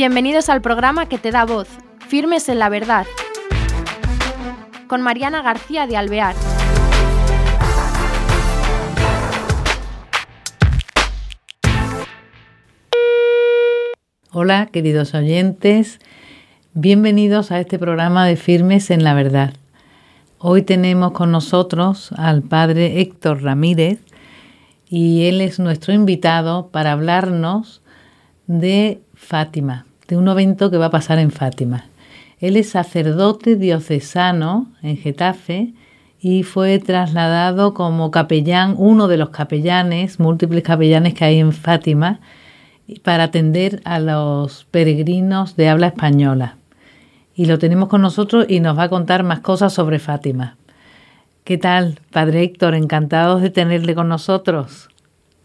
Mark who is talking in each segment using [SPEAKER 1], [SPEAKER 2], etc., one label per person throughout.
[SPEAKER 1] Bienvenidos al programa que te da voz, Firmes en la Verdad, con Mariana García de Alvear.
[SPEAKER 2] Hola, queridos oyentes, bienvenidos a este programa de Firmes en la Verdad. Hoy tenemos con nosotros al padre Héctor Ramírez y él es nuestro invitado para hablarnos de Fátima, de un evento que va a pasar en Fátima. Él es sacerdote diocesano en Getafe y fue trasladado como capellán, uno de los capellanes, múltiples capellanes que hay en Fátima, para atender a los peregrinos de habla española. Y lo tenemos con nosotros y nos va a contar más cosas sobre Fátima. ¿Qué tal, Padre Héctor? Encantados de tenerle con nosotros.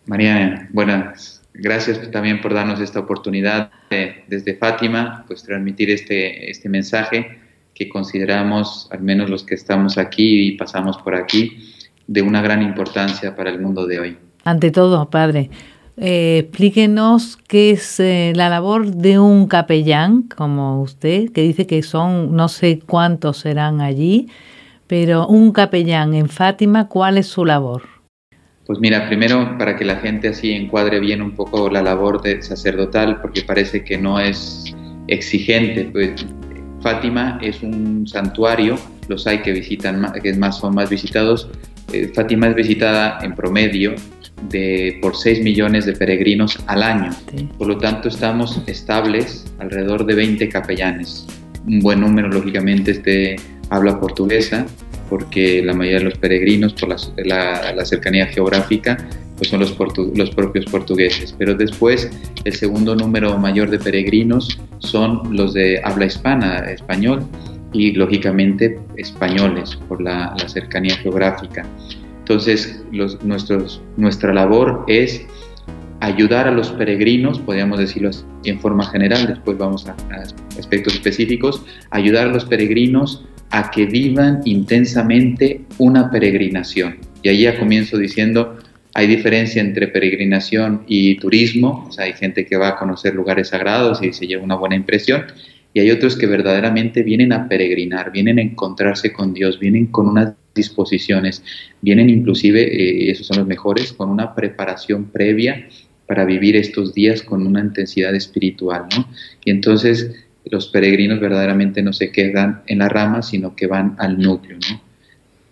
[SPEAKER 3] María, buenas. Gracias también por darnos esta oportunidad de, desde Fátima, pues transmitir este, este mensaje que consideramos, al menos los que estamos aquí y pasamos por aquí, de una gran importancia para el mundo de hoy.
[SPEAKER 2] Ante todo, Padre, eh, explíquenos qué es eh, la labor de un capellán como usted, que dice que son no sé cuántos serán allí, pero un capellán en Fátima, ¿cuál es su labor?
[SPEAKER 3] Pues mira, primero para que la gente así encuadre bien un poco la labor de sacerdotal, porque parece que no es exigente, pues Fátima es un santuario, los hay que visitan más, que más son más visitados. Eh, Fátima es visitada en promedio de, por 6 millones de peregrinos al año. Por lo tanto, estamos estables alrededor de 20 capellanes. Un buen número, lógicamente, es de habla portuguesa, porque la mayoría de los peregrinos, por la, la, cercanía geográfica, pues son los, los propios portugueses. Pero después, el segundo número mayor de peregrinos son los de habla hispana, español, y lógicamente españoles, por la, la cercanía geográfica. Entonces, los, nuestros, nuestra labor es ayudar a los peregrinos, podríamos decirlo así en forma general, después vamos a, a, aspectos específicos, ayudar a los peregrinos a que vivan intensamente una peregrinación. Y ahí ya comienzo diciendo, hay diferencia entre peregrinación y turismo, o sea, hay gente que va a conocer lugares sagrados y se lleva una buena impresión, y hay otros que verdaderamente vienen a peregrinar, vienen a encontrarse con Dios, vienen con unas disposiciones, vienen inclusive, eh, esos son los mejores, con una preparación previa para vivir estos días con una intensidad espiritual, ¿no? Y entonces los peregrinos verdaderamente no se quedan en la rama, sino que van al núcleo, ¿no?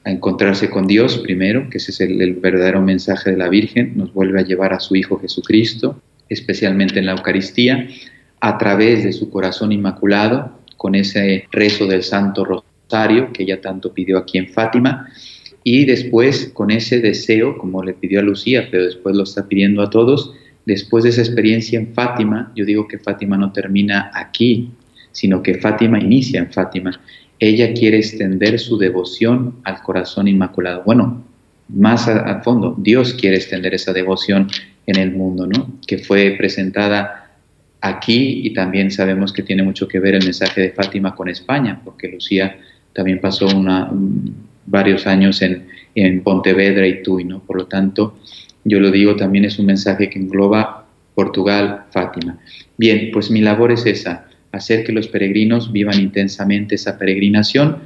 [SPEAKER 3] A encontrarse con Dios primero, que ese es el, el verdadero mensaje de la Virgen, nos vuelve a llevar a su Hijo Jesucristo, especialmente en la Eucaristía, a través de su corazón inmaculado, con ese rezo del Santo Rosario que ella tanto pidió aquí en Fátima, y después con ese deseo, como le pidió a Lucía, pero después lo está pidiendo a todos, después de esa experiencia en Fátima, yo digo que Fátima no termina aquí, sino que Fátima inicia en Fátima. Ella quiere extender su devoción al corazón inmaculado. Bueno, más a, a fondo, Dios quiere extender esa devoción en el mundo, ¿no? Que fue presentada aquí y también sabemos que tiene mucho que ver el mensaje de Fátima con España, porque Lucía también pasó una, varios años en, en, Pontevedra y Tui, ¿no? Por lo tanto, yo lo digo, también es un mensaje que engloba Portugal, Fátima. Bien, pues mi labor es esa, hacer que los peregrinos vivan intensamente esa peregrinación.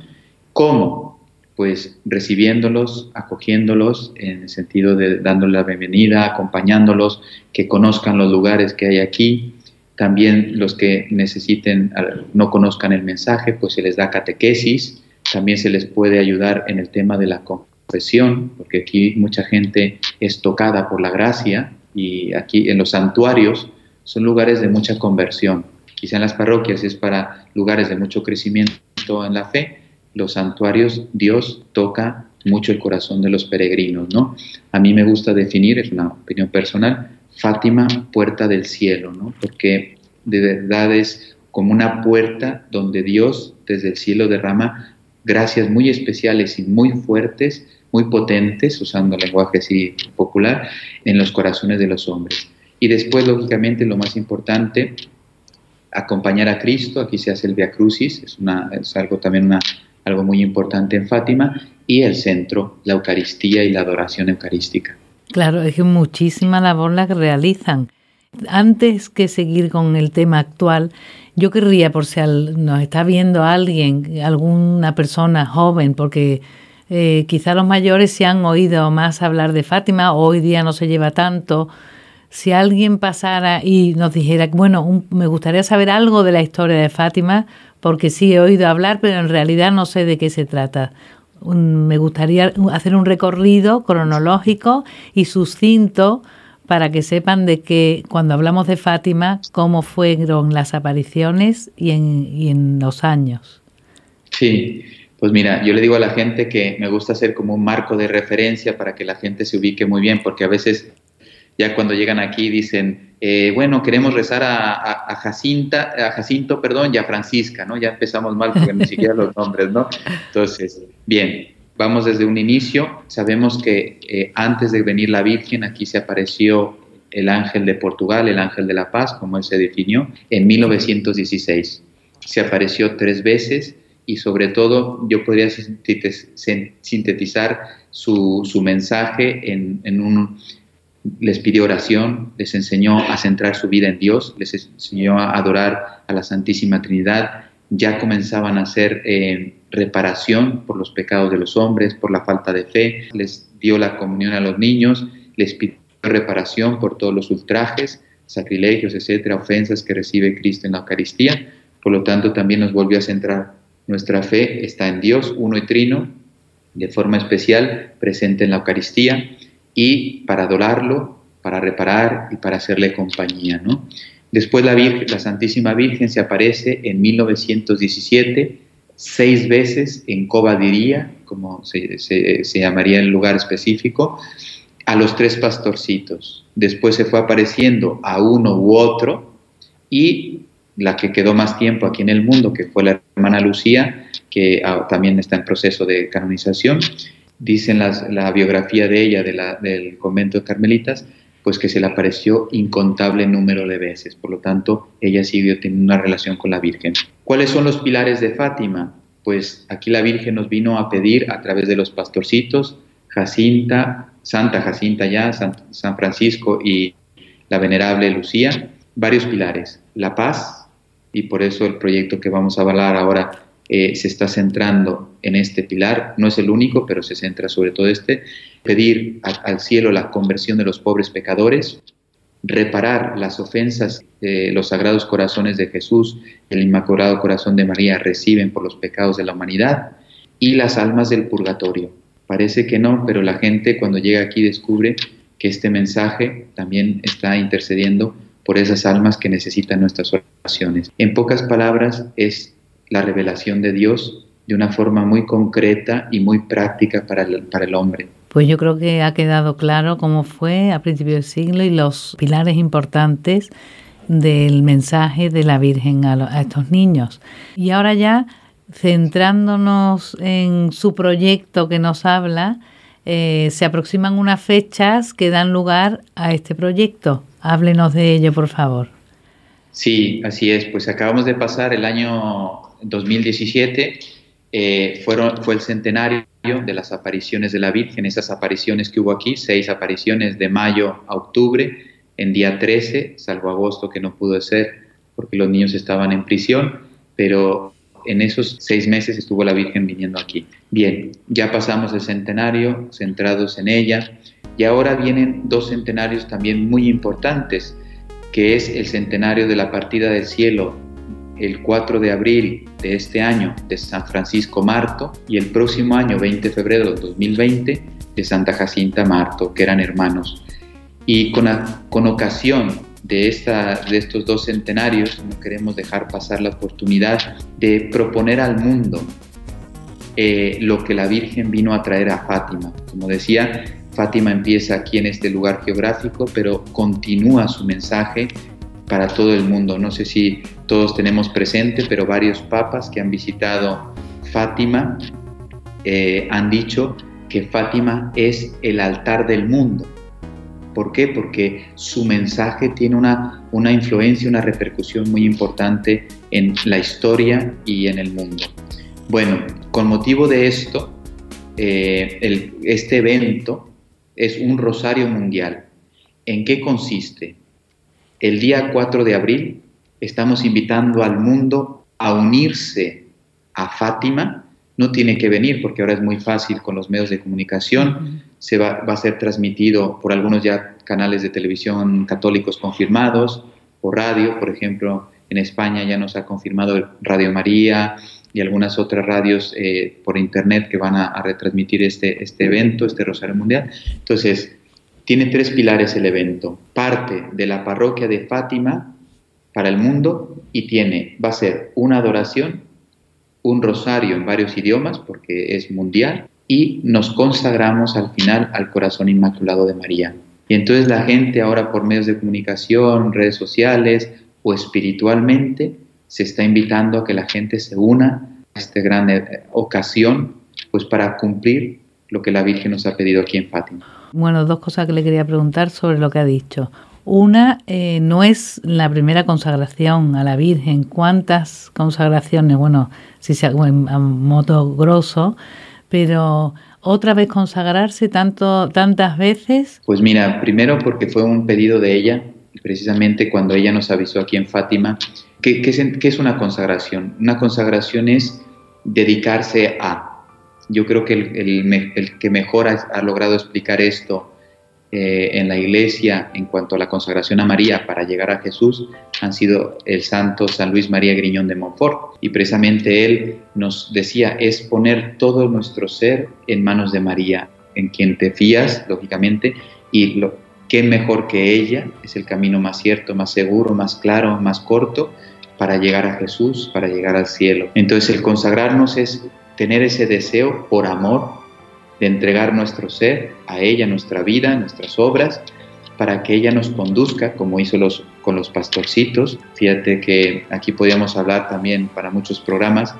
[SPEAKER 3] ¿Cómo? Pues recibiéndolos, acogiéndolos, en el sentido de dándoles la bienvenida, acompañándolos, que conozcan los lugares que hay aquí, también los que necesiten, no conozcan el mensaje, pues se les da catequesis. También se les puede ayudar en el tema de la confesión, porque aquí mucha gente es tocada por la gracia y aquí en los santuarios son lugares de mucha conversión. Quizá en las parroquias es para lugares de mucho crecimiento en la fe. Los santuarios, Dios toca mucho el corazón de los peregrinos, ¿no? A mí me gusta definir, es una opinión personal, Fátima, puerta del cielo, ¿no? Porque de verdad es como una puerta donde Dios desde el cielo derrama gracias muy especiales y muy fuertes, muy potentes, usando lenguaje así popular, en los corazones de los hombres. Y después, lógicamente, lo más importante, acompañar a Cristo, aquí se hace el Via Crucis, es, una, es algo también una, algo muy importante en Fátima, y el centro, la Eucaristía y la adoración eucarística.
[SPEAKER 2] Claro, es que muchísima labor la que realizan. Antes que seguir con el tema actual, yo querría, por si nos está viendo alguien, alguna persona joven, porque eh, quizá los mayores se han oído más hablar de Fátima, hoy día no se lleva tanto. Si alguien pasara y nos dijera, bueno, me gustaría saber algo de la historia de Fátima, porque sí he oído hablar, pero en realidad no sé de qué se trata. me gustaría hacer un recorrido cronológico y sucinto para que sepan de que cuando hablamos de Fátima, cómo fueron las apariciones y en, y en los años.
[SPEAKER 3] Sí, pues mira, yo le digo a la gente que me gusta hacer como un marco de referencia para que la gente se ubique muy bien, porque a veces ya cuando llegan aquí dicen, eh, bueno, queremos rezar a, Jacinta, a Jacinto, perdón, y a Francisca, ¿no? Ya empezamos mal porque ni siquiera los nombres, ¿no? Entonces, bien, vamos desde un inicio. Sabemos que eh, antes de venir la Virgen, aquí se apareció el ángel de Portugal, el ángel de la paz, como él se definió, en 1916. Se apareció tres veces y sobre todo yo podría sintetizar su, su mensaje en, en un les pidió oración, les enseñó a centrar su vida en Dios, les enseñó a adorar a la Santísima Trinidad, ya comenzaban a hacer eh, reparación por los pecados de los hombres, por la falta de fe, les dio la comunión a los niños, les pidió reparación por todos los ultrajes, sacrilegios, etcétera, ofensas que recibe Cristo en la Eucaristía. Por lo tanto, también nos volvió a centrar. Nuestra fe está en Dios, uno y trino, de forma especial, presente en la Eucaristía y para adorarlo, para reparar y para hacerle compañía. ¿no? Después la, Virgen, la Santísima Virgen se aparece en 1917 seis veces en Cobadiría, como se, se, llamaría el lugar específico, a los tres pastorcitos. Después se fue apareciendo a uno u otro y la que quedó más tiempo aquí en el mundo, que fue la hermana Lucía, que ah, también está en proceso de canonización, dicen la biografía de ella del convento de Carmelitas, pues que se le apareció incontable número de veces. Por lo tanto, ella siguió teniendo una relación con la Virgen. ¿Cuáles son los pilares de Fátima? Pues aquí la Virgen nos vino a pedir a través de los pastorcitos, Jacinta, Santa Jacinta ya, San Francisco y la venerable Lucía, varios pilares. La paz, y por eso el proyecto que vamos a hablar ahora eh, se está centrando en este pilar, no es el único, pero se centra sobre todo este, pedir al cielo la conversión de los pobres pecadores, reparar las ofensas que los sagrados corazones de Jesús el Inmaculado Corazón de María reciben por los pecados de la humanidad y las almas del purgatorio. Parece que no, pero la gente cuando llega aquí descubre que este mensaje también está intercediendo por esas almas que necesitan nuestras oraciones. En pocas palabras, es la revelación de Dios de una forma muy concreta y muy práctica para el, para el hombre.
[SPEAKER 2] Pues yo creo que ha quedado claro cómo fue a principio del siglo y los pilares importantes del mensaje de la Virgen a, estos niños. Y ahora ya, centrándonos en su proyecto que nos habla, eh, se aproximan unas fechas que dan lugar a este proyecto. Háblenos de ello, por favor.
[SPEAKER 3] Sí, así es. Pues acabamos de pasar el año 2017 eh, fueron, fue el centenario de las apariciones de la Virgen, esas apariciones que hubo aquí, seis apariciones de mayo a octubre, en día 13, salvo agosto que no pudo ser porque los niños estaban en prisión, pero en esos seis meses estuvo la Virgen viniendo aquí. Bien, ya pasamos el centenario, centrados en ella, y ahora vienen dos centenarios también muy importantes, que es el centenario de la partida del cielo el 4 de abril de este año de San Francisco Marto y el próximo año, 20 de febrero de 2020, de Santa Jacinta Marto, que eran hermanos. Y con, con ocasión de, esta, de estos dos centenarios, no queremos dejar pasar la oportunidad de proponer al mundo eh, lo que la Virgen vino a traer a Fátima. Como decía, Fátima empieza aquí en este lugar geográfico, pero continúa su mensaje para todo el mundo. No sé si todos tenemos presente, pero varios papas que han visitado Fátima eh, han dicho que Fátima es el altar del mundo. ¿Por qué? Porque su mensaje tiene una, una influencia, una repercusión muy importante en la historia y en el mundo. Bueno, con motivo de esto, eh, este evento es un rosario mundial. ¿En qué consiste? El día 4 de abril estamos invitando al mundo a unirse a Fátima. No tiene que venir porque ahora es muy fácil con los medios de comunicación. Se va, va, a ser transmitido por algunos ya canales de televisión católicos confirmados, por radio, por ejemplo, en España ya nos ha confirmado Radio María y algunas otras radios eh, por internet que van a, a, retransmitir este, este evento, este Rosario Mundial. Entonces, tiene tres pilares el evento. Parte de la parroquia de Fátima para el mundo y tiene, va a ser una adoración, un rosario en varios idiomas porque es mundial y nos consagramos al final al corazón inmaculado de María. Y entonces la gente ahora por medios de comunicación, redes sociales o espiritualmente se está invitando a que la gente se una a esta gran eh, ocasión pues para cumplir lo que la Virgen nos ha pedido aquí en Fátima.
[SPEAKER 2] Bueno, dos cosas que le quería preguntar sobre lo que ha dicho. Una, eh, no es la primera consagración a la Virgen. ¿Cuántas consagraciones? Bueno, si se en, modo grosso, pero otra vez consagrarse tanto, tantas veces?
[SPEAKER 3] Pues mira, primero porque fue un pedido de ella, precisamente cuando ella nos avisó aquí en Fátima, ¿qué, es, una consagración? Una consagración es dedicarse a. Yo creo que el, que mejor ha, logrado explicar esto eh, en la iglesia en cuanto a la consagración a María para llegar a Jesús han sido el santo San Luis María Griñón de Montfort. Y precisamente él nos decía, es poner todo nuestro ser en manos de María, en quien te fías, lógicamente, y lo, qué mejor que ella, es el camino más cierto, más seguro, más claro, más corto para llegar a Jesús, para llegar al cielo. Entonces el consagrarnos es tener ese deseo por amor de entregar nuestro ser a ella, nuestra vida, nuestras obras, para que ella nos conduzca, como hizo los, con los pastorcitos. Fíjate que aquí podíamos hablar también para muchos programas,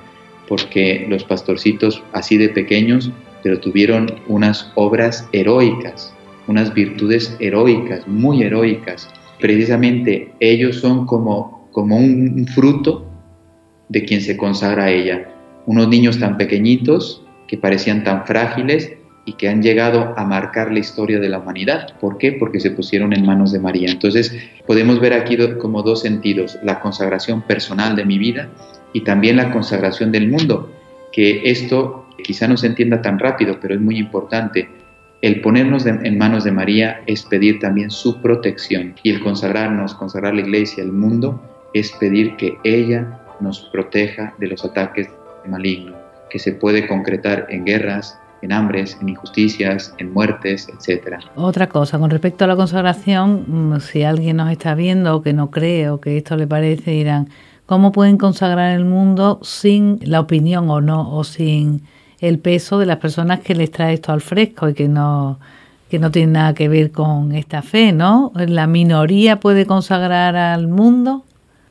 [SPEAKER 3] porque los pastorcitos así de pequeños, pero tuvieron unas obras heroicas, unas virtudes heroicas, muy heroicas. Precisamente ellos son como, como un, fruto de quien se consagra a ella. Unos niños tan pequeñitos que parecían tan frágiles y que han llegado a marcar la historia de la humanidad. ¿Por qué? Porque se pusieron en manos de María. Entonces podemos ver aquí como dos sentidos, la consagración personal de mi vida y también la consagración del mundo, que esto quizá no se entienda tan rápido, pero es muy importante. El ponernos en manos de María es pedir también su protección y el consagrarnos, consagrar la iglesia, el mundo, es pedir que ella nos proteja de los ataques malignos, que se puede concretar en guerras, en hambres, en injusticias, en muertes, etc.
[SPEAKER 2] Otra cosa, con respecto a la consagración, mm, si alguien nos está viendo o que no cree o que esto le parece, dirán, ¿cómo pueden consagrar el mundo sin la opinión o no, o sin el peso de las personas que les trae esto al fresco y que no que no tiene nada que ver con esta fe, ¿no? ¿La minoría puede consagrar al mundo?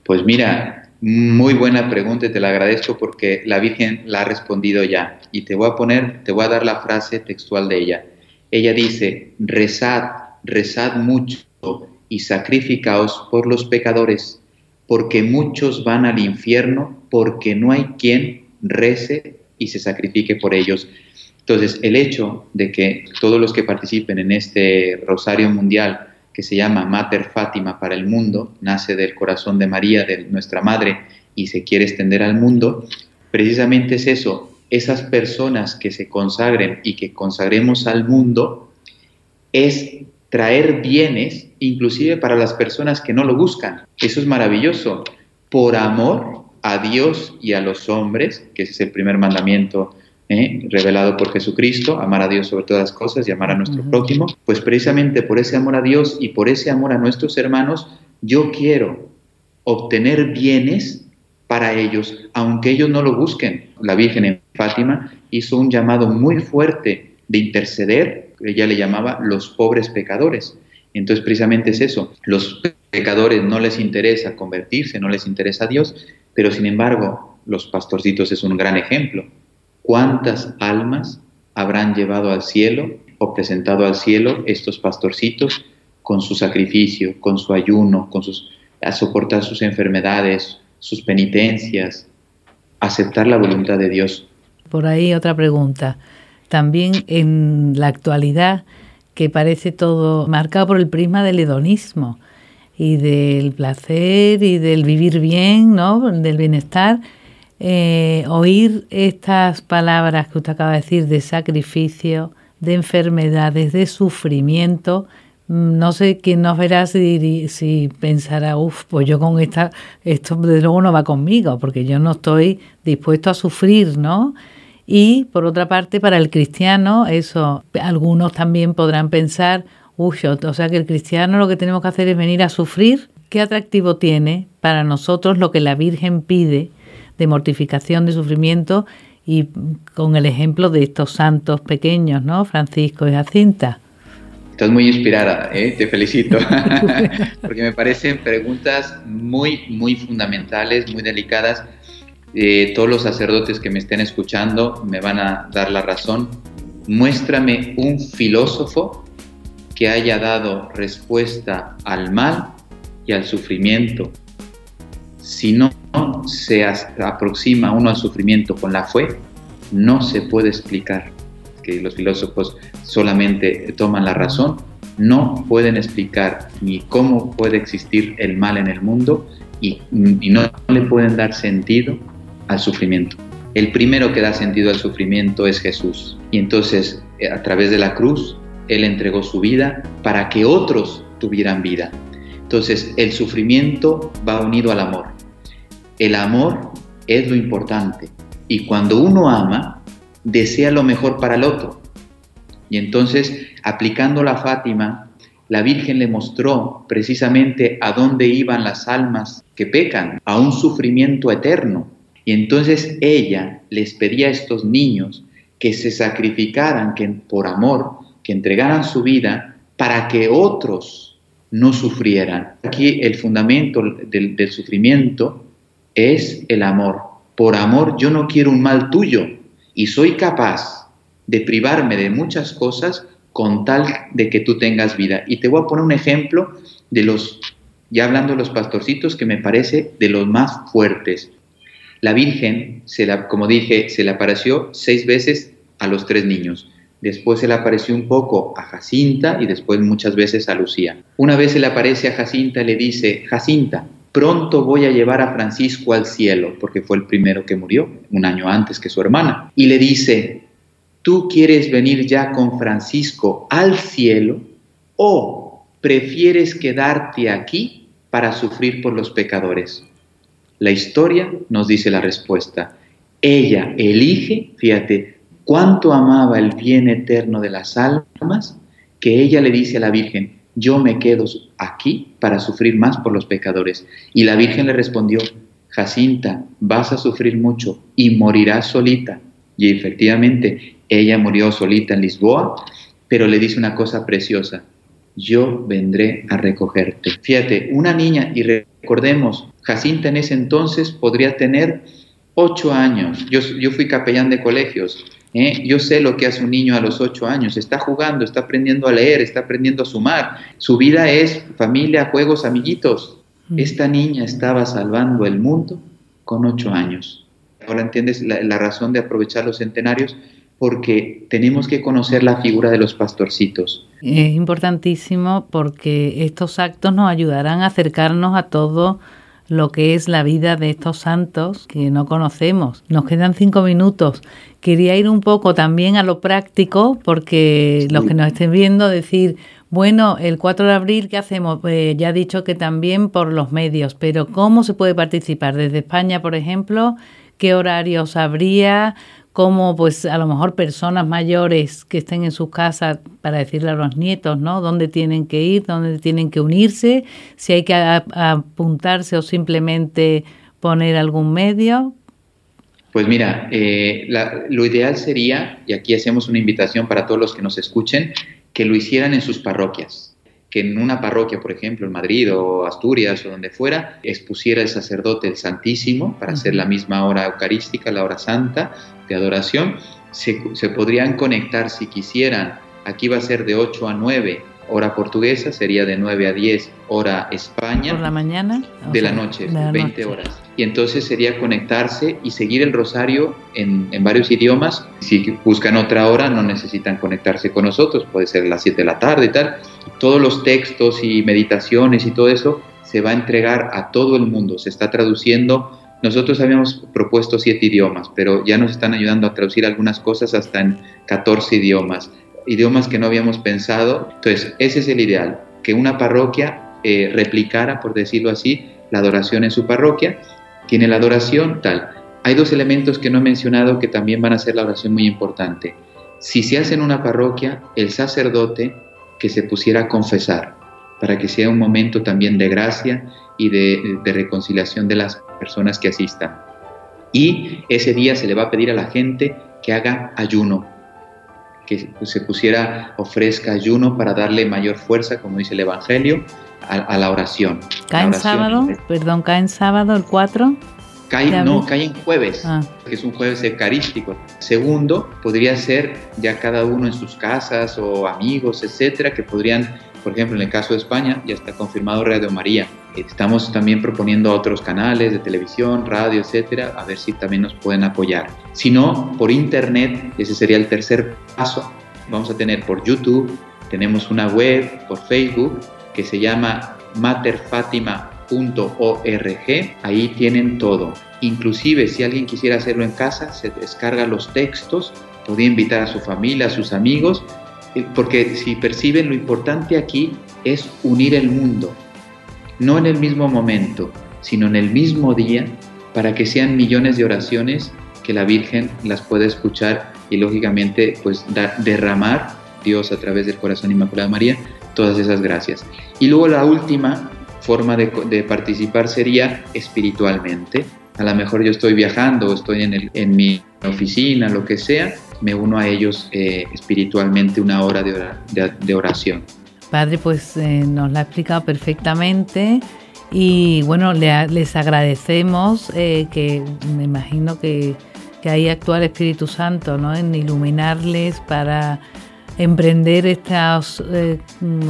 [SPEAKER 3] Pues mira, muy buena pregunta te la agradezco porque la Virgen la ha respondido ya. Y te voy a poner, te voy a dar la frase textual de ella. Ella dice, rezad, rezad mucho y sacrificaos por los pecadores, porque muchos van al infierno, porque no hay quien rece y se sacrifique por ellos. Entonces, el hecho de que todos los que participen en este Rosario Mundial, que se llama Mater Fátima para el mundo, nace del corazón de María, de nuestra Madre, y se quiere extender al mundo, precisamente es eso, esas personas que se consagren y que consagremos al mundo, es traer bienes, inclusive para las personas que no lo buscan. Eso es maravilloso. Por amor a Dios y a los hombres, que ese es el primer mandamiento ¿eh? revelado por Jesucristo, amar a Dios sobre todas las cosas y amar a nuestro prójimo, pues precisamente por ese amor a Dios y por ese amor a nuestros hermanos, yo quiero obtener bienes para ellos, aunque ellos no lo busquen. La Virgen en Fátima hizo un llamado muy fuerte de interceder, ella le llamaba los pobres pecadores. Entonces precisamente es eso, los pecadores no les interesa convertirse, no les interesa a Dios, pero sin embargo, los pastorcitos es un gran ejemplo. ¿Cuántas almas habrán llevado al cielo o presentado al cielo estos pastorcitos con su sacrificio, con su ayuno, con sus a soportar sus enfermedades, sus penitencias, aceptar la voluntad de Dios.
[SPEAKER 2] Por ahí otra pregunta. También en la actualidad, que parece todo marcado por el prisma del hedonismo, y del placer y del vivir bien, ¿no? Del bienestar. Eh, oír estas palabras que usted acaba de decir de sacrificio, de enfermedades, de sufrimiento, mm, no sé quién nos verá si, si pensará, uff, pues yo con esta, esto de luego no va conmigo, porque yo no estoy dispuesto a sufrir, ¿no? Y por otra parte, para el cristiano, eso, algunos también podrán pensar, uff, o sea que el cristiano lo que tenemos que hacer es venir a sufrir. ¿Qué atractivo tiene para nosotros lo que la Virgen pide de mortificación, de sufrimiento y con el ejemplo de estos santos pequeños, ¿no? Francisco y Jacinta.
[SPEAKER 3] Estás muy inspirada, ¿eh? te felicito, porque me parecen preguntas muy, muy fundamentales, muy delicadas. Eh, todos los sacerdotes que me estén escuchando me van a dar la razón. Muéstrame un filósofo que haya dado respuesta al mal y al sufrimiento. Si no se aproxima uno al sufrimiento con la fe, no se puede explicar. Que los filósofos solamente toman la razón, no pueden explicar ni cómo puede existir el mal en el mundo y, no le pueden dar sentido al sufrimiento. El primero que da sentido al sufrimiento es Jesús. Y entonces, eh, a través de la cruz, Él entregó su vida para que otros tuvieran vida. Entonces, el sufrimiento va unido al amor. El amor es lo importante. Y cuando uno ama, desea lo mejor para el otro. Y entonces, aplicando la Fátima, la Virgen le mostró precisamente a dónde iban las almas que pecan, a un sufrimiento eterno. Y entonces ella les pedía a estos niños que se sacrificaran que, por amor, que entregaran su vida para que otros no sufrieran. Aquí el fundamento del, del sufrimiento es el amor. Por amor yo no quiero un mal tuyo y soy capaz de privarme de muchas cosas con tal de que tú tengas vida. Y te voy a poner un ejemplo de los, ya hablando de los pastorcitos, que me parece de los más fuertes. La Virgen, se la, como dije, se le apareció seis veces a los tres niños. Después se le apareció un poco a Jacinta y después muchas veces a Lucía. Una vez se le aparece a Jacinta y le dice, Jacinta, pronto voy a llevar a Francisco al cielo, porque fue el primero que murió, un año antes que su hermana. Y le dice, ¿tú quieres venir ya con Francisco al cielo o prefieres quedarte aquí para sufrir por los pecadores? La historia nos dice la respuesta. Ella elige, fíjate, cuánto amaba el bien eterno de las almas, que ella le dice a la Virgen, yo me quedo aquí para sufrir más por los pecadores. Y la Virgen le respondió, Jacinta, vas a sufrir mucho y morirás solita. Y efectivamente, ella murió solita en Lisboa, pero le dice una cosa preciosa, yo vendré a recogerte. Fíjate, una niña, y recordemos, Jacinta en ese entonces podría tener ocho años. Yo, yo fui capellán de colegios. ¿Eh? Yo sé lo que hace un niño a los ocho años, está jugando, está aprendiendo a leer, está aprendiendo a sumar. Su vida es familia, juegos, amiguitos. Mm. Esta niña estaba salvando el mundo con ocho años. Ahora entiendes la, razón de aprovechar los centenarios porque tenemos que conocer la figura de los pastorcitos.
[SPEAKER 2] Es importantísimo porque estos actos nos ayudarán a acercarnos a todo lo que es la vida de estos santos que no conocemos. Nos quedan cinco minutos. Quería ir un poco también a lo práctico, porque los que nos estén viendo decir, bueno, el 4 de abril, ¿qué hacemos? Pues ya he dicho que también por los medios, pero ¿cómo se puede participar? Desde España, por ejemplo, ¿qué horarios habría? Como pues a lo mejor personas mayores que estén en sus casas para decirle a los nietos, ¿no? Dónde tienen que ir, dónde tienen que unirse, si hay que apuntarse o simplemente poner algún medio.
[SPEAKER 3] Pues mira, eh, lo ideal sería, y aquí hacemos una invitación para todos los que nos escuchen, que lo hicieran en sus parroquias que en una parroquia, por ejemplo, en Madrid o Asturias o donde fuera, expusiera el sacerdote el Santísimo para hacer la misma hora eucarística, la hora santa de adoración. Se, podrían conectar si quisieran. Aquí va a ser de 8 a 9 hora portuguesa, sería de 9 a 10 hora España.
[SPEAKER 2] ¿Por la mañana?
[SPEAKER 3] De la noche, 20 horas. Y entonces sería conectarse y seguir el rosario en, en, varios idiomas. Si buscan otra hora, no necesitan conectarse con nosotros, puede ser las 7 de la tarde y tal. Todos los textos y meditaciones y todo eso se va a entregar a todo el mundo, se está traduciendo. Nosotros habíamos propuesto siete idiomas, pero ya nos están ayudando a traducir algunas cosas hasta en 14 idiomas, idiomas que no habíamos pensado. Entonces, ese es el ideal, que una parroquia eh, replicara, por decirlo así, la adoración en su parroquia. Tiene la adoración tal. Hay dos elementos que no he mencionado que también van a hacer la oración muy importante. Si se hace en una parroquia, el sacerdote que se pusiera a confesar, para que sea un momento también de gracia y de, reconciliación de las personas que asistan. Y ese día se le va a pedir a la gente que haga ayuno, que se pusiera, ofrezca ayuno para darle mayor fuerza, como dice el Evangelio, a, la oración.
[SPEAKER 2] ¿Cae en sábado? Perdón, ¿cae en sábado el 4?
[SPEAKER 3] Cae, no, cae en jueves, ah. que es un jueves eucarístico. Segundo, podría ser ya cada uno en sus casas o amigos, etcétera, que podrían por ejemplo, en el caso de España ya está confirmado Radio María. Estamos también proponiendo otros canales de televisión, radio, etcétera, a ver si también nos pueden apoyar. Si no, por internet, ese sería el tercer paso. Vamos a tener por YouTube, tenemos una web, por Facebook, que se llama materfatima.org. Ahí tienen todo. Inclusive si alguien quisiera hacerlo en casa, se descarga los textos, podría invitar a su familia, a sus amigos eh, porque si perciben lo importante aquí es unir el mundo, no en el mismo momento, sino en el mismo día, para que sean millones de oraciones que la Virgen las pueda escuchar y lógicamente pues derramar Dios a través del corazón Inmaculado de María todas esas gracias. Y luego la última forma de, participar sería espiritualmente. A lo mejor yo estoy viajando estoy en, el, en mi oficina, lo que sea, me uno a ellos eh, espiritualmente una hora de, oración.
[SPEAKER 2] Padre, pues eh, nos lo ha explicado perfectamente y bueno, les agradecemos eh, que me imagino que, que ahí actúa el Espíritu Santo, ¿no? En iluminarles para emprender estos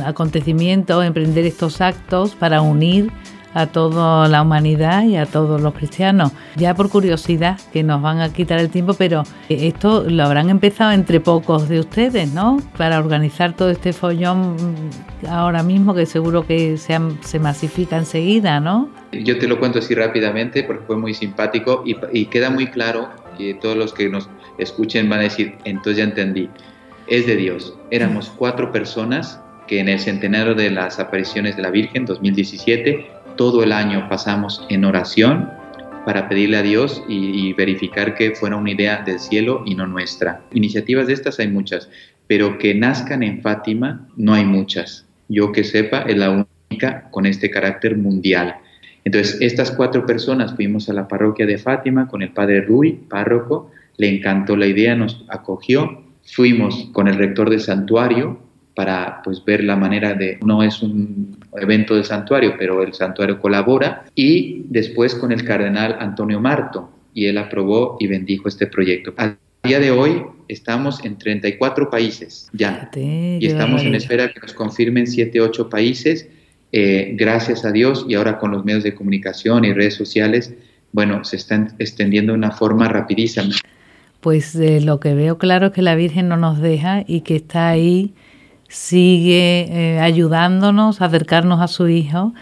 [SPEAKER 2] acontecimientos, emprender estos actos para unir a toda la humanidad y a todos los cristianos. Ya por curiosidad, que nos van a quitar el tiempo, pero esto lo habrán empezado entre pocos de ustedes, ¿no? Para organizar todo este follón ahora mismo, que seguro que se, se masifica enseguida, ¿no?
[SPEAKER 3] Yo te lo cuento así rápidamente porque fue muy simpático y, y queda muy claro que todos los que nos escuchen van a decir, entonces ya entendí, es de Dios. Éramos cuatro personas que en el centenario de las apariciones de la Virgen, 2017, todo el año pasamos en oración para pedirle a Dios y, verificar que fuera una idea del cielo y no nuestra. Iniciativas de estas hay muchas, pero que nazcan en Fátima no hay muchas. Yo que sepa, es la única con este carácter mundial. Entonces, estas cuatro personas fuimos a la parroquia de Fátima con el padre Rui, párroco, le encantó la idea, nos acogió, fuimos con el rector del santuario, para pues, ver la manera de, no es un evento del santuario, pero el santuario colabora, y después con el cardenal Antonio Marto, y él aprobó y bendijo este proyecto. A día de hoy estamos en 34 países ya, y estamos en espera que nos confirmen 7, 8 países, eh, gracias a Dios, y ahora con los medios de comunicación y redes sociales, bueno, se están extendiendo de una forma rapidísima.
[SPEAKER 2] Pues eh, lo que veo claro es que la Virgen no nos deja y que está ahí sigue eh, ayudándonos a acercarnos a su Hijo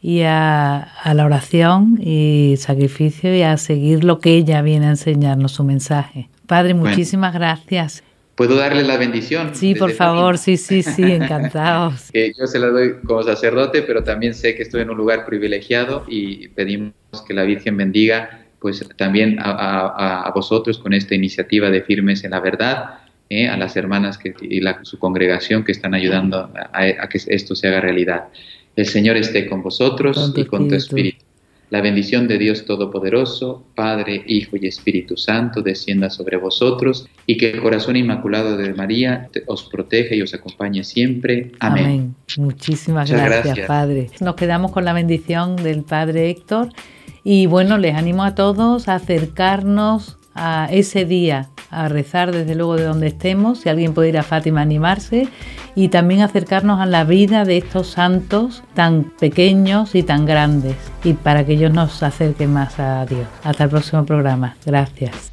[SPEAKER 2] y a, la oración y sacrificio y a seguir lo que ella viene a enseñarnos, su mensaje. Padre, muchísimas gracias.
[SPEAKER 3] ¿Puedo darle la bendición?
[SPEAKER 2] Sí, por favor, sí, sí, sí, encantados.
[SPEAKER 3] yo se la doy como sacerdote, pero también sé que estoy en un lugar privilegiado y pedimos que la Virgen bendiga pues también a, a vosotros con esta iniciativa de Firmes en la Verdad ¿eh? a las hermanas que, y la, su congregación que están ayudando a, que esto se haga realidad. El Señor esté con vosotros y con tu espíritu. La bendición de Dios Todopoderoso, Padre, Hijo y Espíritu Santo, descienda sobre vosotros y que el corazón inmaculado de María os proteja y os acompañe siempre. Amén.
[SPEAKER 2] Muchísimas gracias, Padre. Nos quedamos con la bendición del Padre Héctor y bueno, les animo a todos a acercarnos a ese día a rezar desde luego de donde estemos, si alguien puede ir a Fátima a animarse y también acercarnos a la vida de estos santos tan pequeños y tan grandes y para que ellos nos acerquen más a Dios. Hasta el próximo programa. Gracias.